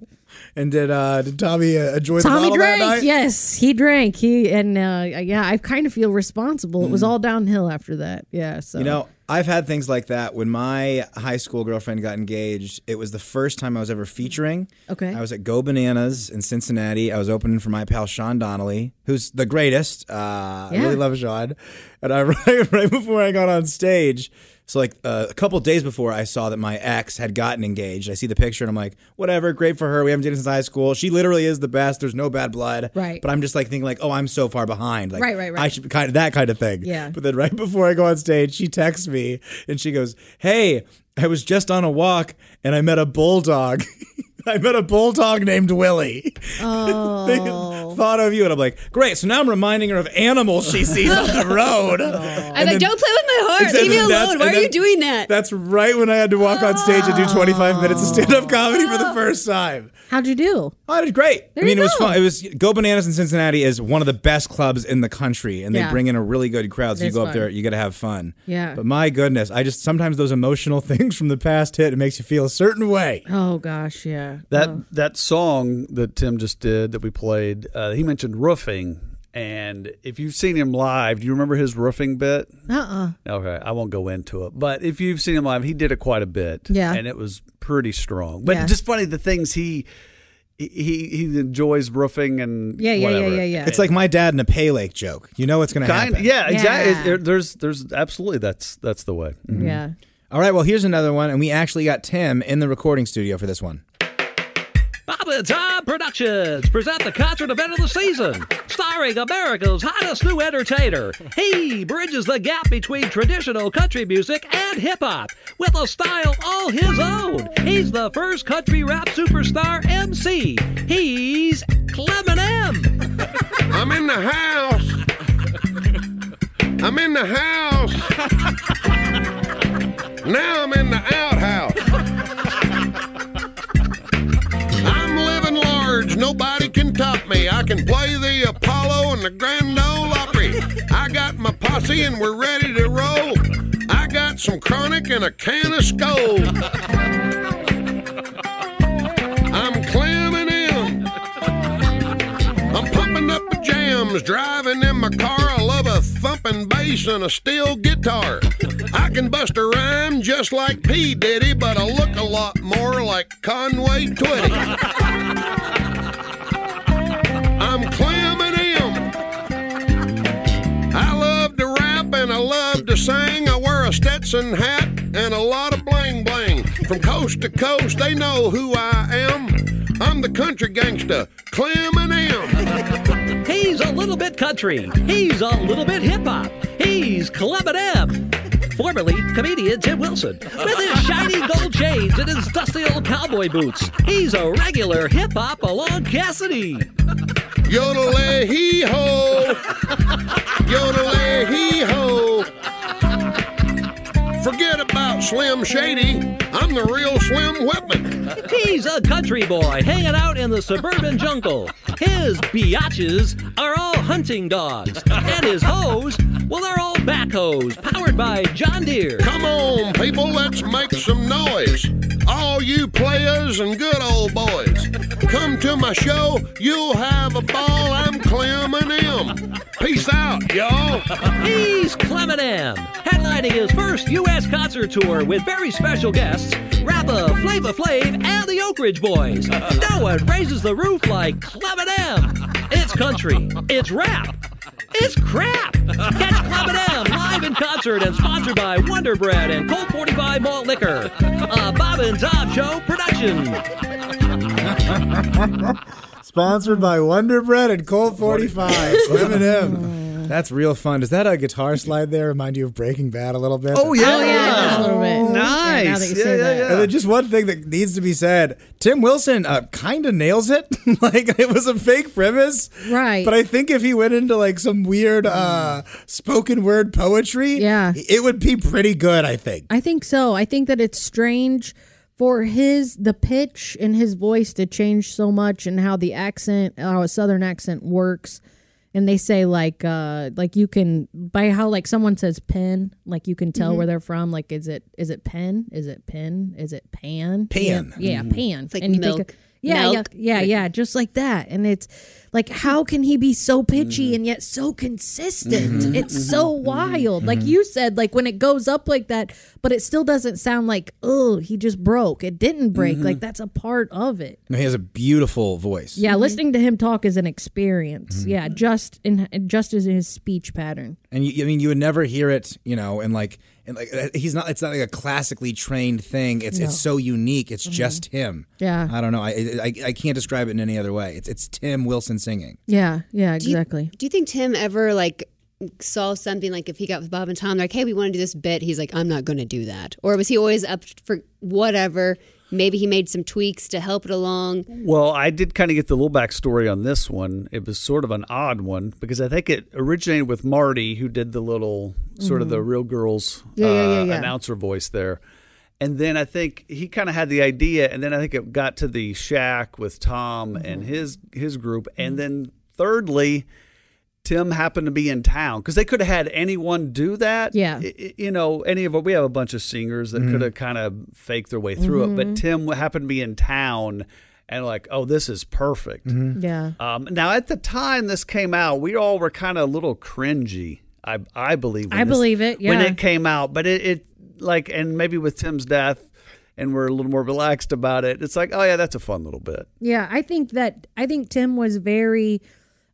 And did uh did Tommy uh, enjoy the Tommy bottle that drank. night? Yes, he drank. He and uh, yeah, I kind of feel responsible. It was Mm. all downhill after that. Yeah. So You know, I've had things like that. When my high school girlfriend got engaged, it was the first time I was ever featuring. Okay. I was at Go Bananas in Cincinnati. I was opening for my pal Sean Donnelly, who's the greatest. Uh, I Yeah. really love Sean. And I right, right before I got on stage, so like uh, a couple days before, I saw that my ex had gotten engaged. I see the picture and I'm like, whatever, great for her. We haven't dated since high school. She literally is the best. There's no bad blood. Right. But I'm just like thinking like, oh, I'm so far behind. Like, Right, right, right. I should be kind of that kind of thing. Yeah. But then right before I go on stage, she texts me and she goes, "Hey, I was just on a walk and I met a bulldog. I met a bulldog named Willie. Oh. They thought of you." And I'm like, "Great." So now I'm reminding her of animals she sees on the road. I'm like, don't play with my heart. Leave me that's- alone. Why and are you then- doing that? That's right when I had to walk on stage and do 25 minutes of stand-up comedy for the first time. How'd you do? Oh, it was great. There I mean, you it was go. fun. It was Go Bananas in Cincinnati is one of the best clubs in the country, and they Yeah. bring in a really good crowd. So you It's go up fun. there, you got to have fun. Yeah. But my goodness, I just sometimes those emotional things from the past hit. It makes you feel a certain way. Oh gosh, yeah. That Oh. that song that Tim just did that we played, uh, he mentioned roofing, and if you've seen him live, do you remember his roofing bit? Uh-uh. Okay, I won't go into it, but if you've seen him live, he did it quite a bit. Yeah. and it was pretty strong. But Yeah. just funny the things he he he enjoys roofing and Yeah, yeah, yeah, whatever. yeah, yeah. It's like my dad in a pay lake joke. You know what's going to happen. yeah, exactly. Yeah. There- there's there's absolutely that's that's the way. Yeah. All right. Well, here's another one, and we actually got Tim in the recording studio for this one. Bob and Tom Productions present the concert event of the season, starring America's hottest new entertainer. He bridges the gap between traditional country music and hip hop with a style all his own. He's the first country rap superstar MC. He's Clement M. I'm in the house. I'm in the house. Now I'm in the outhouse. Nobody can top me. I can play the Apollo and the Grand Ole Opry. I got my posse and we're ready to roll. I got some chronic and a can of Skoal. I'm clamming in. I'm pumping up the jams, driving in my car. I love a thumping bass and a steel guitar. I can bust a rhyme just like P. Diddy, but I look a lot more like Conway Twitty. I'm Clem and I love to rap and I love to sing. I wear a Stetson hat and a lot of bling bling. From coast to coast, they know who I am. I'm the country gangster, Clement M. A little bit country. He's a little bit hip hop. He's Clement M. Formerly comedian Tim Wilson. With his shiny gold chains and his dusty old cowboy boots. He's a regular hip hop along Cassidy. Yodel hee ho, yodel hee ho. Forget about Slim Shady. I'm the real Slim Whitman. He's a country boy hanging out in the suburban jungle. His biatches are all hunting dogs. And his hoes, well, they're all backhoes powered by John Deere. Come on, people, let's make some noise. All you players and good old boys. Come to my show, you'll have a ball. I'm Clement M. Peace out, y'all. He's Clement M, headlining his first U.S. concert tour with very special guests, Rappa, Flava Flav, and the Oak Ridge Boys. No one raises the roof like Clement M. It's country, it's rap, it's crap. Catch Clement M live in concert and sponsored by Wonder Bread and Colt 45 Malt Liquor. A Bob and Tom Show production. Sponsored by Wonder Bread and Colt 45. Slim and M. That's real fun. Does that a guitar slide there remind you of Breaking Bad a little bit? Oh yeah, Oh, yeah, a little bit. Yeah, now nice. that you Yeah, say yeah, that. yeah. And then just one thing that needs to be said: Tim Wilson uh, kind of nails it. like it was a fake premise, Right. But I think if he went into like some weird uh, spoken word poetry, Yeah. it would be pretty good. I think. I think so. I think that it's strange for his the pitch in his voice to change so much and how the accent, how a southern accent works. And they say like uh like you can by how like someone says pen, like you can tell Mm-hmm. where they're from. Like is it is it pen? Is it pen? Is it pan? Pan. Yeah, yeah pan. like and you milk. think of- yeah, Milk. yeah, yeah, yeah, just like that. And it's Like, how can he be so pitchy Mm-hmm. and yet so consistent? It's so wild. Like you said, like when it goes up like that, but it still doesn't sound like, oh, he just broke. It didn't break. Mm-hmm. Like that's a part of it. No, he has a beautiful voice. Yeah, listening to him talk is an experience. Mm-hmm. Yeah, just in just as in his speech pattern. And you, I mean, you would never hear it, you know, and like, and like, uh, he's not. It's not like a classically trained thing. It's No. it's so unique. It's just him. Yeah. I don't know. I, I I can't describe it in any other way. It's it's Tim Wilson singing. Yeah, yeah, Do you- exactly. Do you think Tim ever like saw something like if he got with Bob and Tom, like, hey, we want to do this bit, he's like, I'm not going to do that, or was he always up for whatever? Maybe he made some tweaks to help it along. Well, I did kind of get the little backstory on this one. It was sort of an odd one because I think it originated with Marty, who did the little sort of the Real Girls Mm-hmm. Yeah, yeah, uh, yeah, yeah. announcer voice there. And then I think he kind of had the idea, and then I think it got to the shack with Tom and Mm-hmm. his his group, and then thirdly, Tim happened to be in town because they could have had anyone do that. Yeah. I- you know, any of we have a bunch of singers that could have kind of faked their way through it, but Tim happened to be in town, and like, oh, this is perfect. Yeah. Um, now, at the time this came out, we all were kind of a little cringy. I I believe. I this- believe it, when it came out, but it, it like, and maybe with Tim's death, and we're a little more relaxed about it. It's like, oh yeah, that's a fun little bit. Yeah, I think that I think Tim was very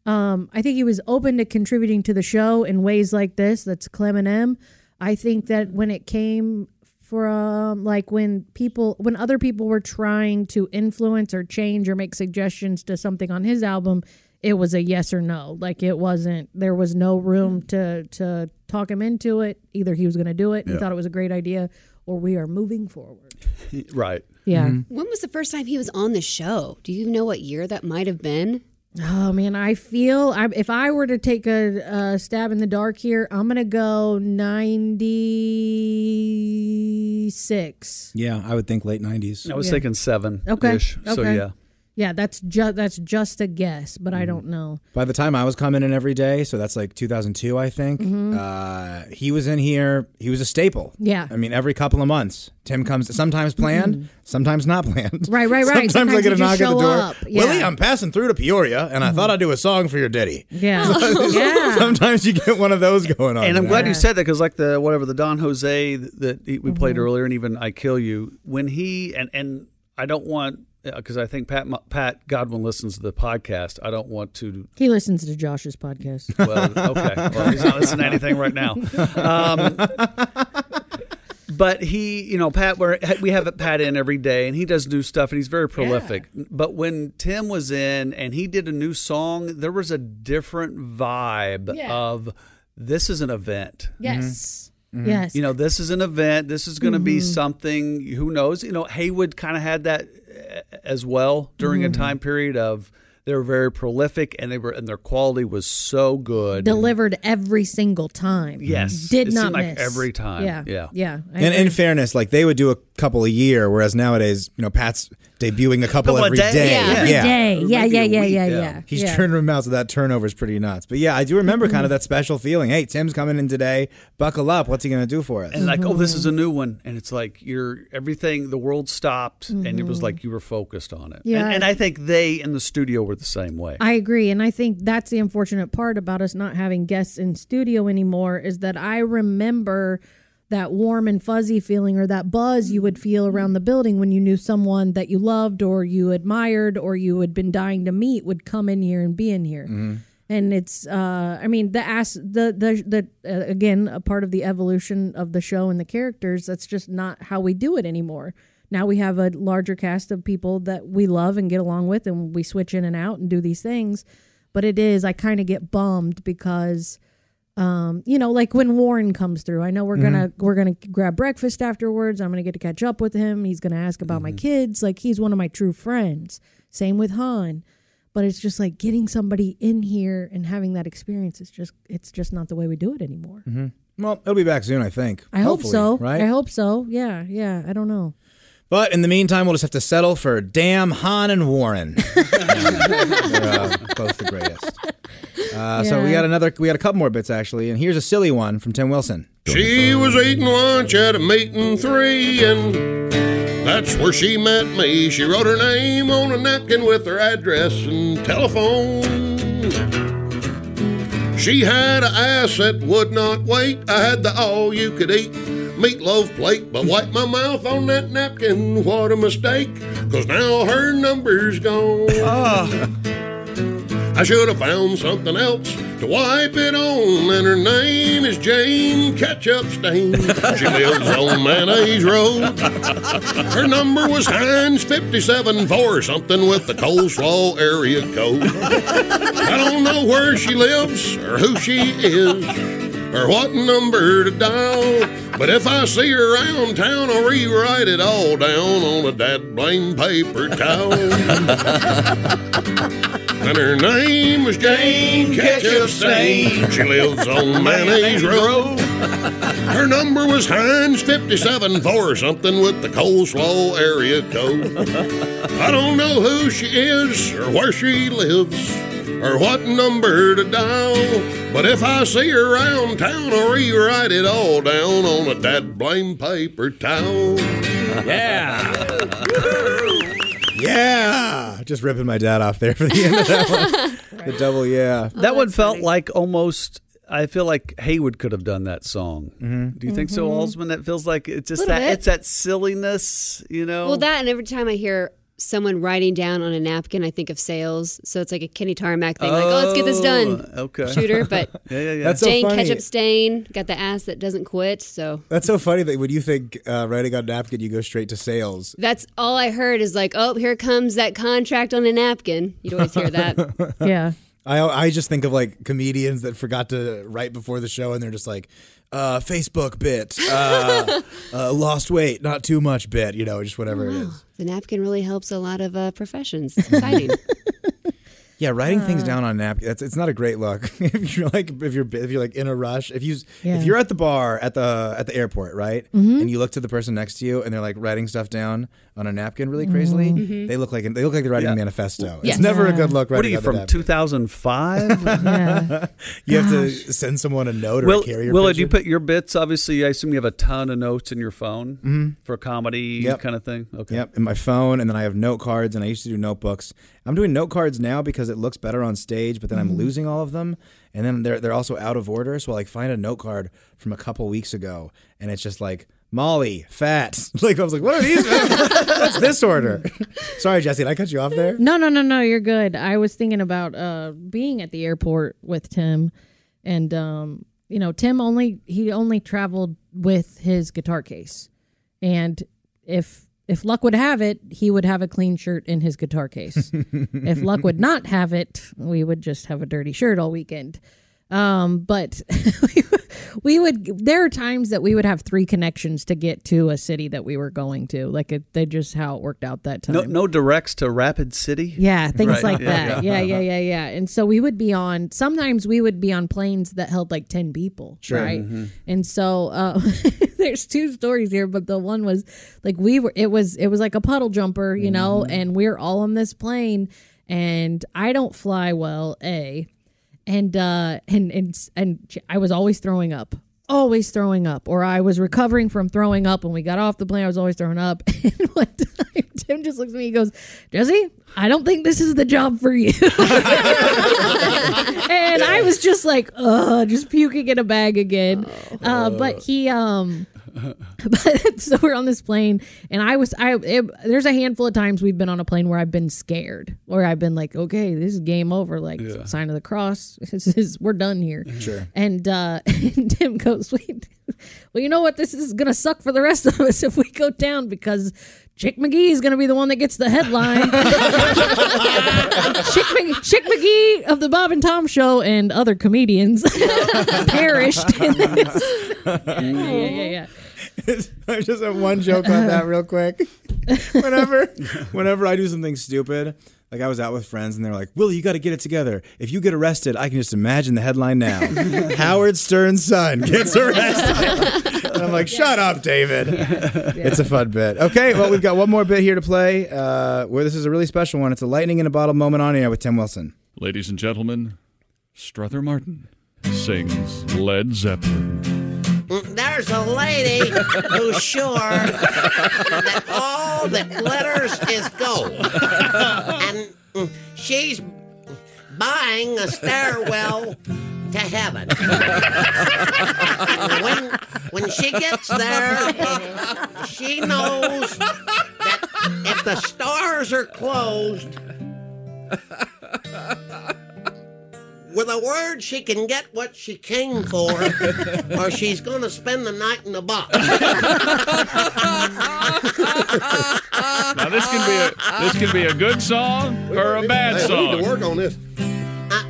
um I think he was open to contributing to the show in ways like this. That's Clem and M. I think that when it came from like when people when other people were trying to influence or change or make suggestions to something on his album, it was a yes or no. Like it wasn't there was no room to to talk him into it. Either he was going to do it and Yeah. thought it was a great idea or we are moving forward. Right. Yeah. Mm-hmm. When was the first time he was on the show? Do you know what year that might have been? Oh man, I feel I, if I were to take a, a stab in the dark here, I'm gonna go ninety six. Yeah, I would think late nineties. I was Yeah. thinking seven. Okay. So Okay. yeah. Yeah, that's just that's just a guess, but I don't know. By the time I was coming in every day, so that's like 2002, I think. Uh, he was in here. He was a staple. Mm-hmm. Yeah. I mean, every couple of months, Tim comes. Sometimes planned, sometimes not planned. Mm-hmm. Right, right, right. Sometimes, I get a knock at the door. up. Yeah. Mm-hmm. Willie, I'm passing through to Peoria, and I thought I'd do a song for your ditty. Yeah, yeah. Sometimes you get one of those going on. And I'm you glad know? you said that because, like the whatever the Don Jose that we played Mm-hmm. earlier, and even I Kill You, when he and and I don't want because I think Pat Pat Godwin listens to the podcast. I don't want to. He listens to Josh's podcast. Well, okay, well he's not listening to anything right now. Um, but he, you know, Pat, we're, we have Pat in every day, and he does new stuff, and he's very prolific. But when Tim was in and he did a new song, there was a different vibe Yeah. of this is an event. Yes, Mm-hmm. yes. You know, this is an event. This is going to be something. Who knows? You know, Heywood kind of had that as well during a mm. time period of they were very prolific and they were and their quality was so good. delivered every single time. Yes, did it not seemed like miss every time. Yeah, Yeah. yeah. I And agree. in fairness, like they would do a couple a year, whereas nowadays, you know, Pat's debuting a couple, Couple a every day. day. Yeah. every day. Or Yeah, maybe yeah, yeah, yeah, yeah. yeah. He's yeah. turning him out, so that turnover is pretty nuts. But yeah, I do remember kind of that special feeling. Hey, Tim's coming in today. Buckle up. What's he going to do for us? and like, oh, this is a Mm-hmm. new one, and it's like you're everything. The world stopped, and it was like you were focused on it. Mm-hmm. Yeah. and, and I think they in the studio were the same way. I agree. And I think that's the unfortunate part about us not having guests in studio anymore is that I remember that warm and fuzzy feeling or that buzz you would feel around the building when you knew someone that you loved or you admired or you had been dying to meet would come in here and be in here. And it's, uh, I mean, the ass, the the the uh, again, a part of the evolution of the show and the characters. That's just not how we do it anymore. Now we have a larger cast of people that we love and get along with, and we switch in and out and do these things. But it is, I kind of get bummed because, um, you know, like when Warren comes through, I know we're gonna we're gonna grab breakfast afterwards. I'm gonna get to catch up with him. He's gonna ask about my kids. Like he's one of my true friends. Same with Han. But it's just like getting somebody in here and having that experience. It's just it's just not the way we do it anymore. well, it'll be back soon, I think. I hope so. Right? I hope so. Yeah, yeah. I don't know. But in the meantime, we'll just have to settle for damn Han and Warren. They're uh, both the greatest. Uh, So we got another. We got a couple more bits actually, and here's a silly one from Tim Wilson. She was eating lunch at a meeting three, and that's where she met me. She wrote her name on a napkin with her address and telephone. She had a ass that would not wait. I had the all you could eat meatloaf plate, but wipe my mouth on that napkin. What a mistake, cause now her number's gone. I should have found something else to wipe it on, and her name is Jane Ketchup Stain. She lives on Mayonnaise Road. Her number was Heinz 57 for something with the coleslaw area code. I don't know where she lives or who she is or what number to dial. But if I see her around town, I'll rewrite it all down on a dad blame paper towel. And her name was Jane Ketchup Stain. She lives on Mayonnaise Road. Her number was Heinz 57 for something with the coleslaw area code. I don't know who she is or where she lives or what number to dial. But if I see her around town, I'll rewrite it all down on a dad blame paper towel. Yeah. Yeah, just ripping my dad off there for the end of that one. The double yeah. that one felt like almost. I feel like Heywood could have done that song. Mm-hmm. Do you think so, Alsman? That feels like it's just Little that bit. it's that silliness, you know. Well, that and every time I hear someone writing down on a napkin, I think of sales. So it's like a Kenny Tarmac thing, like, "Oh, let's get this done." Oh, Okay. Shooter, but Yeah, yeah, yeah. That's so Jane funny. Ketchup Stain got the ass that doesn't quit. So That's so funny that when you think uh, writing on napkin, you go straight to sales. that's all I heard is like, "Oh, here comes that contract on a napkin." You'd always hear that. Yeah. I I just think of like comedians that forgot to write before the show, and they're just like, uh, Facebook bit, uh, uh, lost weight, not too much bit, you know, just whatever it is. the napkin really helps a lot of uh, professions. It's exciting. Yeah, writing Uh. things down on napkin. That's it's not a great look. if you're like if you're if you're like in a rush, if you Yeah. if you're at the bar at the at the airport, right, Mm-hmm. and you look to the person next to you and they're like writing stuff down on a napkin really crazily, Mm-hmm. they look like they look like they're writing Yeah. a manifesto. Yes. It's never a good look. what are you from? 2005. Yeah. You have to send someone a note or Will, a carrier. Willa, do you put your bits? Obviously, I assume you have a ton of notes in your phone for comedy Yep. kind of thing. Okay. Yep, in my phone, and then I have note cards, and I used to do notebooks. I'm doing note cards now because it looks better on stage, but then Mm-hmm. I'm losing all of them, and then they're they're also out of order. So I like find a note card from a couple weeks ago, and it's just like Molly, fat. Like I was like, what are these? What's this order? Sorry, Jesse, did I cut you off there? No, no, no, no. You're good. I was thinking about uh, being at the airport with Tim, and um, you know, Tim only he only traveled with his guitar case, and if if luck would have it, he would have a clean shirt in his guitar case. if luck would not have it, we would just have a dirty shirt all weekend. Um, but we would. There are times that we would have three connections to get to a city that we were going to. Like it, they just how it worked out that time. No, no directs to Rapid City. Yeah, things Right. like Yeah, that. Yeah, yeah, yeah, yeah. And so we would be on. Sometimes we would be on planes that held like ten people, right? Mm-hmm. And so uh, there's two stories here, but the one was like we were. It was it was like a puddle jumper, you know, Mm-hmm. and we're all on this plane, and I don't fly well, a, and uh, and and and I was always throwing up. Always throwing up, or I was recovering from throwing up when we got off the plane. I was always throwing up. And one time, Tim just looks at me. He goes, "Jesse, I don't think this is the job for you." and I was just like, "Ugh," just puking in a bag again. Uh, but he, um, but so we're on this plane, and I was, I, it, there's a handful of times we've been on a plane where I've been scared, or I've been like, "Okay, this is game over." Like sign of the cross, this is we're done here. Sure. And uh, and Tim goes, "Wait, well, you know what? This is gonna suck for the rest of us if we go down because." Chick McGee is going to be the one that gets the headline. Chick, Mc, Chick McGee of the Bob and Tom Show and other comedians perished in this. Yeah, yeah, yeah, yeah. I just have one joke on that real quick. Whenever, whenever I do something stupid, like I was out with friends and they're like, "Willie, you got to get it together. If you get arrested, I can just imagine the headline now: Howard Stern's son gets arrested." and I'm like, "Shut up, David." It's a fun bit. Okay, well, we've got one more bit here to play. Uh, where this is a really special one. It's a lightning in a bottle moment on air with Tim Wilson. Ladies and gentlemen, Strother Martin sings Led Zeppelin. There's a lady who's sure that all that glitters is gold. And she's buying a stairwell to heaven. when, when she gets there, she knows that if the stars are closed, with a word she can get what she came for, or she's going to spend the night in the box. Now this can be a this can be a good song or a bad Hey, we need to work on this. Uh,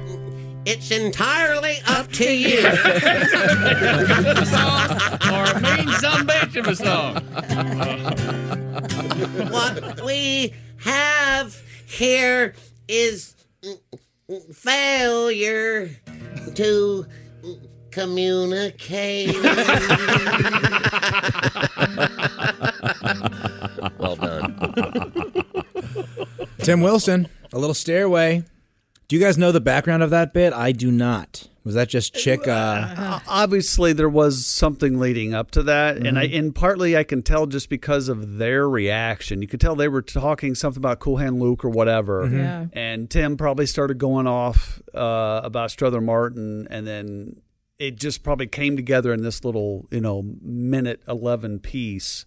it's entirely up to you. or a mean some bitch of a song. what we have here is failure to communicate. well done. Tim Wilson, a little stairway. Do you guys know the background of that bit? I do not. Was that just chick? Uh, Uh, obviously, there was something leading up to that, and I Mhm. and partly I can tell just because of their reaction. You could tell they were talking something about Cool Hand Luke or whatever, Mm-hmm. Mhm. Yeah. and Tim probably started going off uh, about Strother Martin, and then it just probably came together in this little you know minute eleven piece.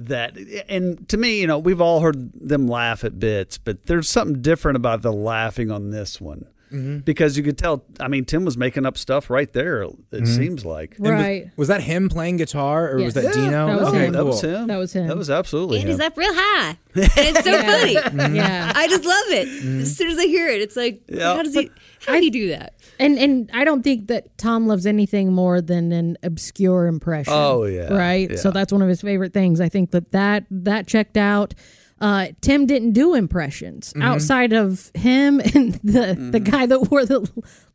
That and to me, you know, we've all heard them laugh at bits, but there's something different about the laughing on this one Mhm. because you could tell. I mean, Tim was making up stuff right there. It Mhm. seems like and was- Was, that him playing guitar or was that Yeah, Dino? That was, okay, him. that was him. That was him. That was absolutely And him. he's up real high. And it's so Yeah. funny. Mhm. Yeah. I just love it. As soon as I hear it, it's like, Yeah. how does he? How did he do that? And and I don't think that Tom loves anything more than an obscure impression. Oh, yeah. right. So that's one of his favorite things. I think that that that checked out. Uh, Tim didn't do impressions Mhm. outside of him and the the Mm-hmm. guy that wore the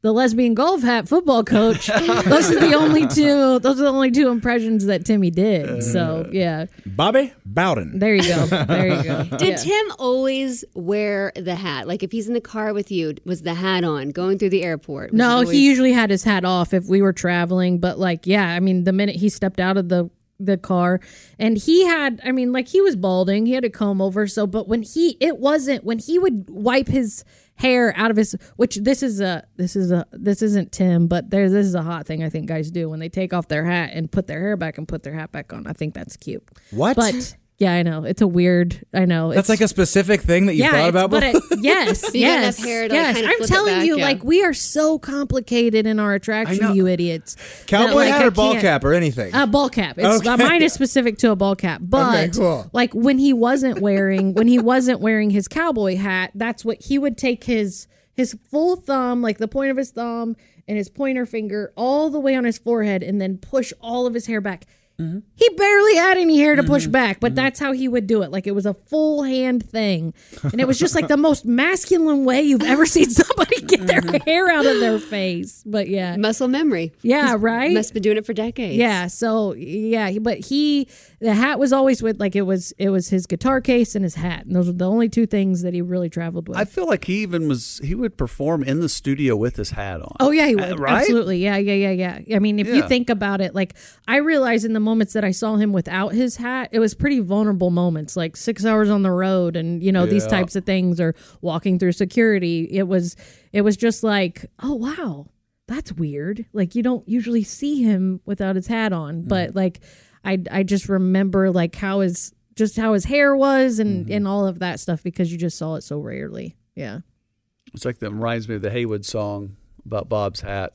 the lesbian golf hat football coach. those are the only two. Those are the only two impressions that Timmy did. So yeah, Bobby Bowden. there you go. There you go. Did Yeah. Tim always wear the hat? Like if he's in the car with you, was the hat on going through the airport? No, always- he usually had his hat off if we were traveling. But like, yeah, I mean, the minute he stepped out of the the car, and he had, I mean, like he was balding, he had a comb over. So, but when he, it wasn't when he would wipe his hair out of his, which this is a, this is a, this isn't Tim, but there, this is a hot thing I think guys do when they take off their hat and put their hair back and put their hat back on. I think that's cute. What? But yeah, I know it's a weird. I know That's like a specific thing that you yeah, thought about but before? it, yes, So yes, hair to, like, yes. kinda I'm telling back, you, yeah. like we are so complicated in our attraction, you idiots. that, Cowboy like, hat I or ball cap or anything? A ball cap. It's uh, Okay. mine is specific to a ball cap, but Okay, cool. like when he wasn't wearing when he wasn't wearing his cowboy hat, that's what he would take his his full thumb, like the point of his thumb and his pointer finger, all the way on his forehead, and then push all of his hair back. Mm-hmm. He barely had any hair to push mm-hmm. back, but mm-hmm. that's how he would do it. Like it was a full hand thing. And it was just like the most masculine way you've ever seen somebody get their mm-hmm. hair out of their face. But yeah. muscle memory. Yeah, He's- right? Must have been doing it for decades. Yeah, so yeah, but he the hat was always with like it was it was his guitar case and his hat. And those were the only two things that he really traveled with. I feel like he even was he would perform in the studio with his hat on. Oh yeah, he Uh, would. right? Absolutely. Yeah, yeah, yeah, yeah. I mean, if you think about it, like I realized in the moments that I saw him without his hat, it was pretty vulnerable moments, like six hours on the road and you know, these types of things or walking through security. It was it was just like, oh wow, that's weird. Like you don't usually see him without his hat on. But like I I just remember like how his just how his hair was and, mm-hmm. and all of that stuff because you just saw it so rarely. Yeah. It's like that reminds me of the Heywood song about Bob's hat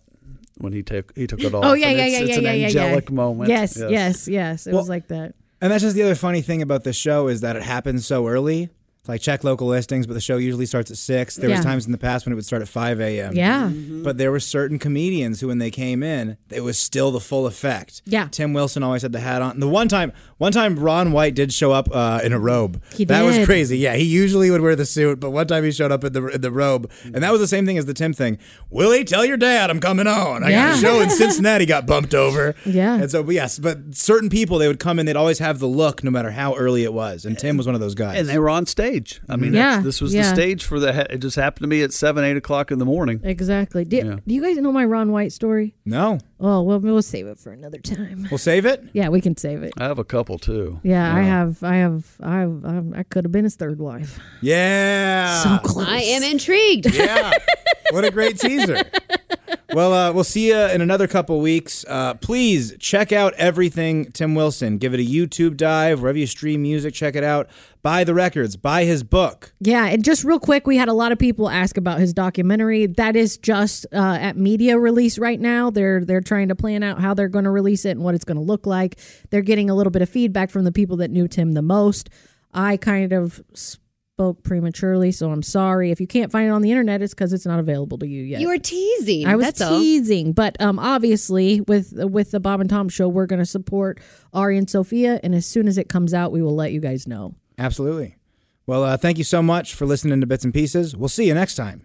when he took he took it oh, off. Oh yeah, and yeah, it's, yeah, it's yeah, an yeah, yeah, angelic yeah. moment. Yes, yes, yes. It Well, was like that. And that's just the other funny thing about the show is that it happens so early. Like check local listings, but the show usually starts at six. There Yeah. was times in the past when it would start at five a.m. Yeah. Mm-hmm. but there were certain comedians who, when they came in, it was still the full effect. Yeah. Tim Wilson always had the hat on. The one time, one time Ron White did show up uh, in a robe. He That was crazy. Yeah, he usually would wear the suit, but one time he showed up in the in the robe, and that was the same thing as the Tim thing. Willie, tell your dad I'm coming on. I got a show in Cincinnati. Got bumped over. Yeah. And so, but yes, but certain people they would come in, they'd always have the look, no matter how early it was. And Tim was one of those guys. And they were on stage. I mean, Yeah, this was yeah. the stage for the. It just happened to be at seven, eight o'clock in the morning. Exactly. Do, Yeah. do you guys know my Ron White story? no, Oh well, we'll save it for another time. we'll save it. Yeah, we can save it. I have a couple too. Yeah, I have, I have, I have, um, I could have been his third wife. Yeah. So close. I am intrigued. Yeah. what a great teaser. well, uh, we'll see you in another couple weeks. Uh, please check out everything Tim Wilson. Give it a YouTube dive wherever you stream music. Check it out. Buy the records. Buy his book. Yeah, and just real quick, we had a lot of people ask about his documentary. That is just uh, at media release right now. They're they're trying to plan out how they're going to release it and what it's going to look like. They're getting a little bit of feedback from the people that knew Tim the most. I kind of spoke prematurely, so I'm sorry if you can't find it on the internet. It's because it's not available to you yet. You were teasing. I was That's all. teasing, but um, obviously with with the Bob and Tom show, we're going to support Ari and Sophia, and as soon as it comes out, we will let you guys know. Absolutely. Well, uh, thank you so much for listening to Bits and Pieces. We'll see you next time.